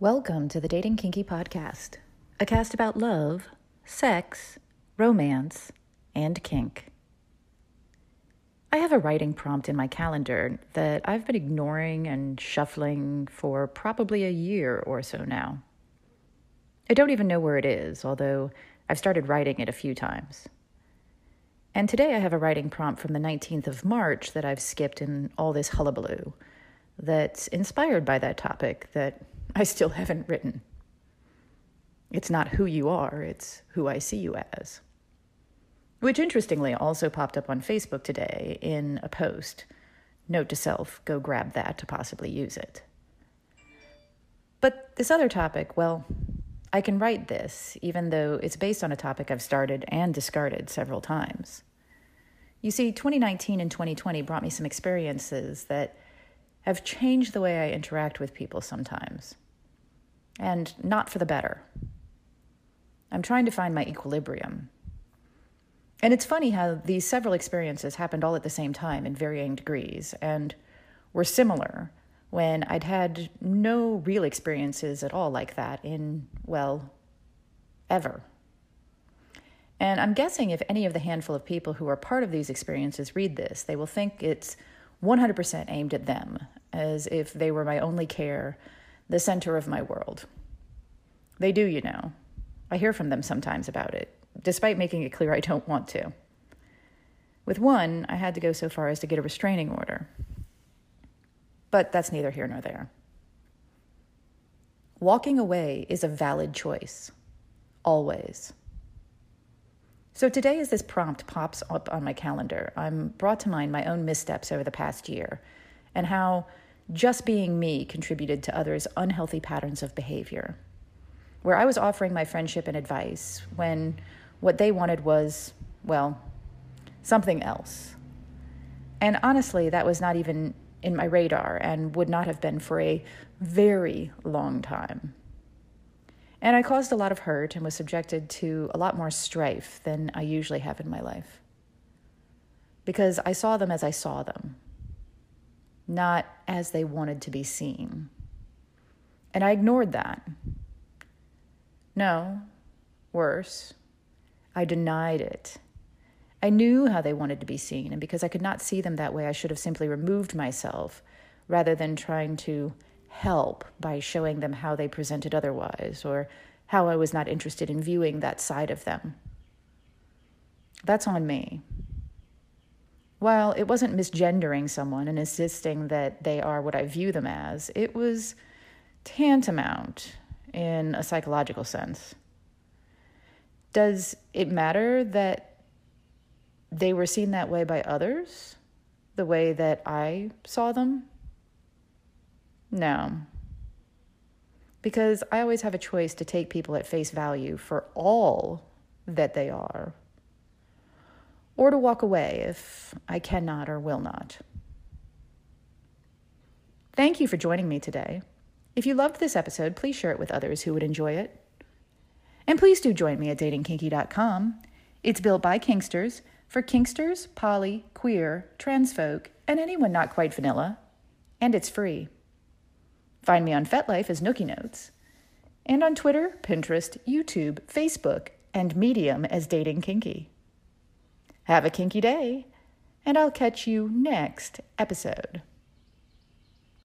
Welcome to the Dating Kinky Podcast, a cast about love, sex, romance, and kink. I have a writing prompt in my calendar that I've been ignoring and shuffling for probably a year or so now. I don't even know where it is, although I've started writing it a few times. And today I have a writing prompt from the 19th of March that I've skipped in all this hullabaloo that's inspired by that topic that I still haven't written. It's not who you are, it's who I see you as. Which interestingly also popped up on Facebook today in a post. Note to self go grab that to possibly use it. But this other topic, well, I can write this even though it's based on a topic I've started and discarded several times. You see, 2019 and 2020 brought me some experiences that have changed the way I interact with people sometimes, and not for the better. I'm trying to find my equilibrium. And it's funny how these several experiences happened all at the same time in varying degrees and were similar when I'd had no real experiences at all like that in, well, ever. And I'm guessing if any of the handful of people who are part of these experiences read this, they will think it's 100% aimed at them, as if they were my only care, the center of my world. They do, you know. I hear from them sometimes about it, despite making it clear I don't want to. With one, I had to go so far as to get a restraining order. But that's neither here nor there. Walking away is a valid choice, always. So today, as this prompt pops up on my calendar, I'm brought to mind my own missteps over the past year and how just being me contributed to others' unhealthy patterns of behavior. Where I was offering my friendship and advice when what they wanted was, well, something else. And honestly, that was not even in my radar and would not have been for a very long time. And I caused a lot of hurt and was subjected to a lot more strife than I usually have in my life. Because I saw them as I saw them, not as they wanted to be seen. And I ignored that. No, worse, I denied it. I knew how they wanted to be seen, and because I could not see them that way, I should have simply removed myself rather than trying to help by showing them how they presented otherwise or how I was not interested in viewing that side of them. That's on me. While it wasn't misgendering someone and insisting that they are what I view them as, it was tantamount in a psychological sense. Does it matter that they were seen that way by others, the way that I saw them? No. Because I always have a choice to take people at face value for all that they are, or to walk away if I cannot or will not. Thank you for joining me today. If you loved this episode, please share it with others who would enjoy it. And please do join me at datingkinky.com. It's built by Kinksters for Kinksters, poly, queer, trans folk, and anyone not quite vanilla. And it's free. Find me on FetLife as Nookie Notes, and on Twitter, Pinterest, YouTube, Facebook, and Medium as Dating Kinky. Have a kinky day, and I'll catch you next episode.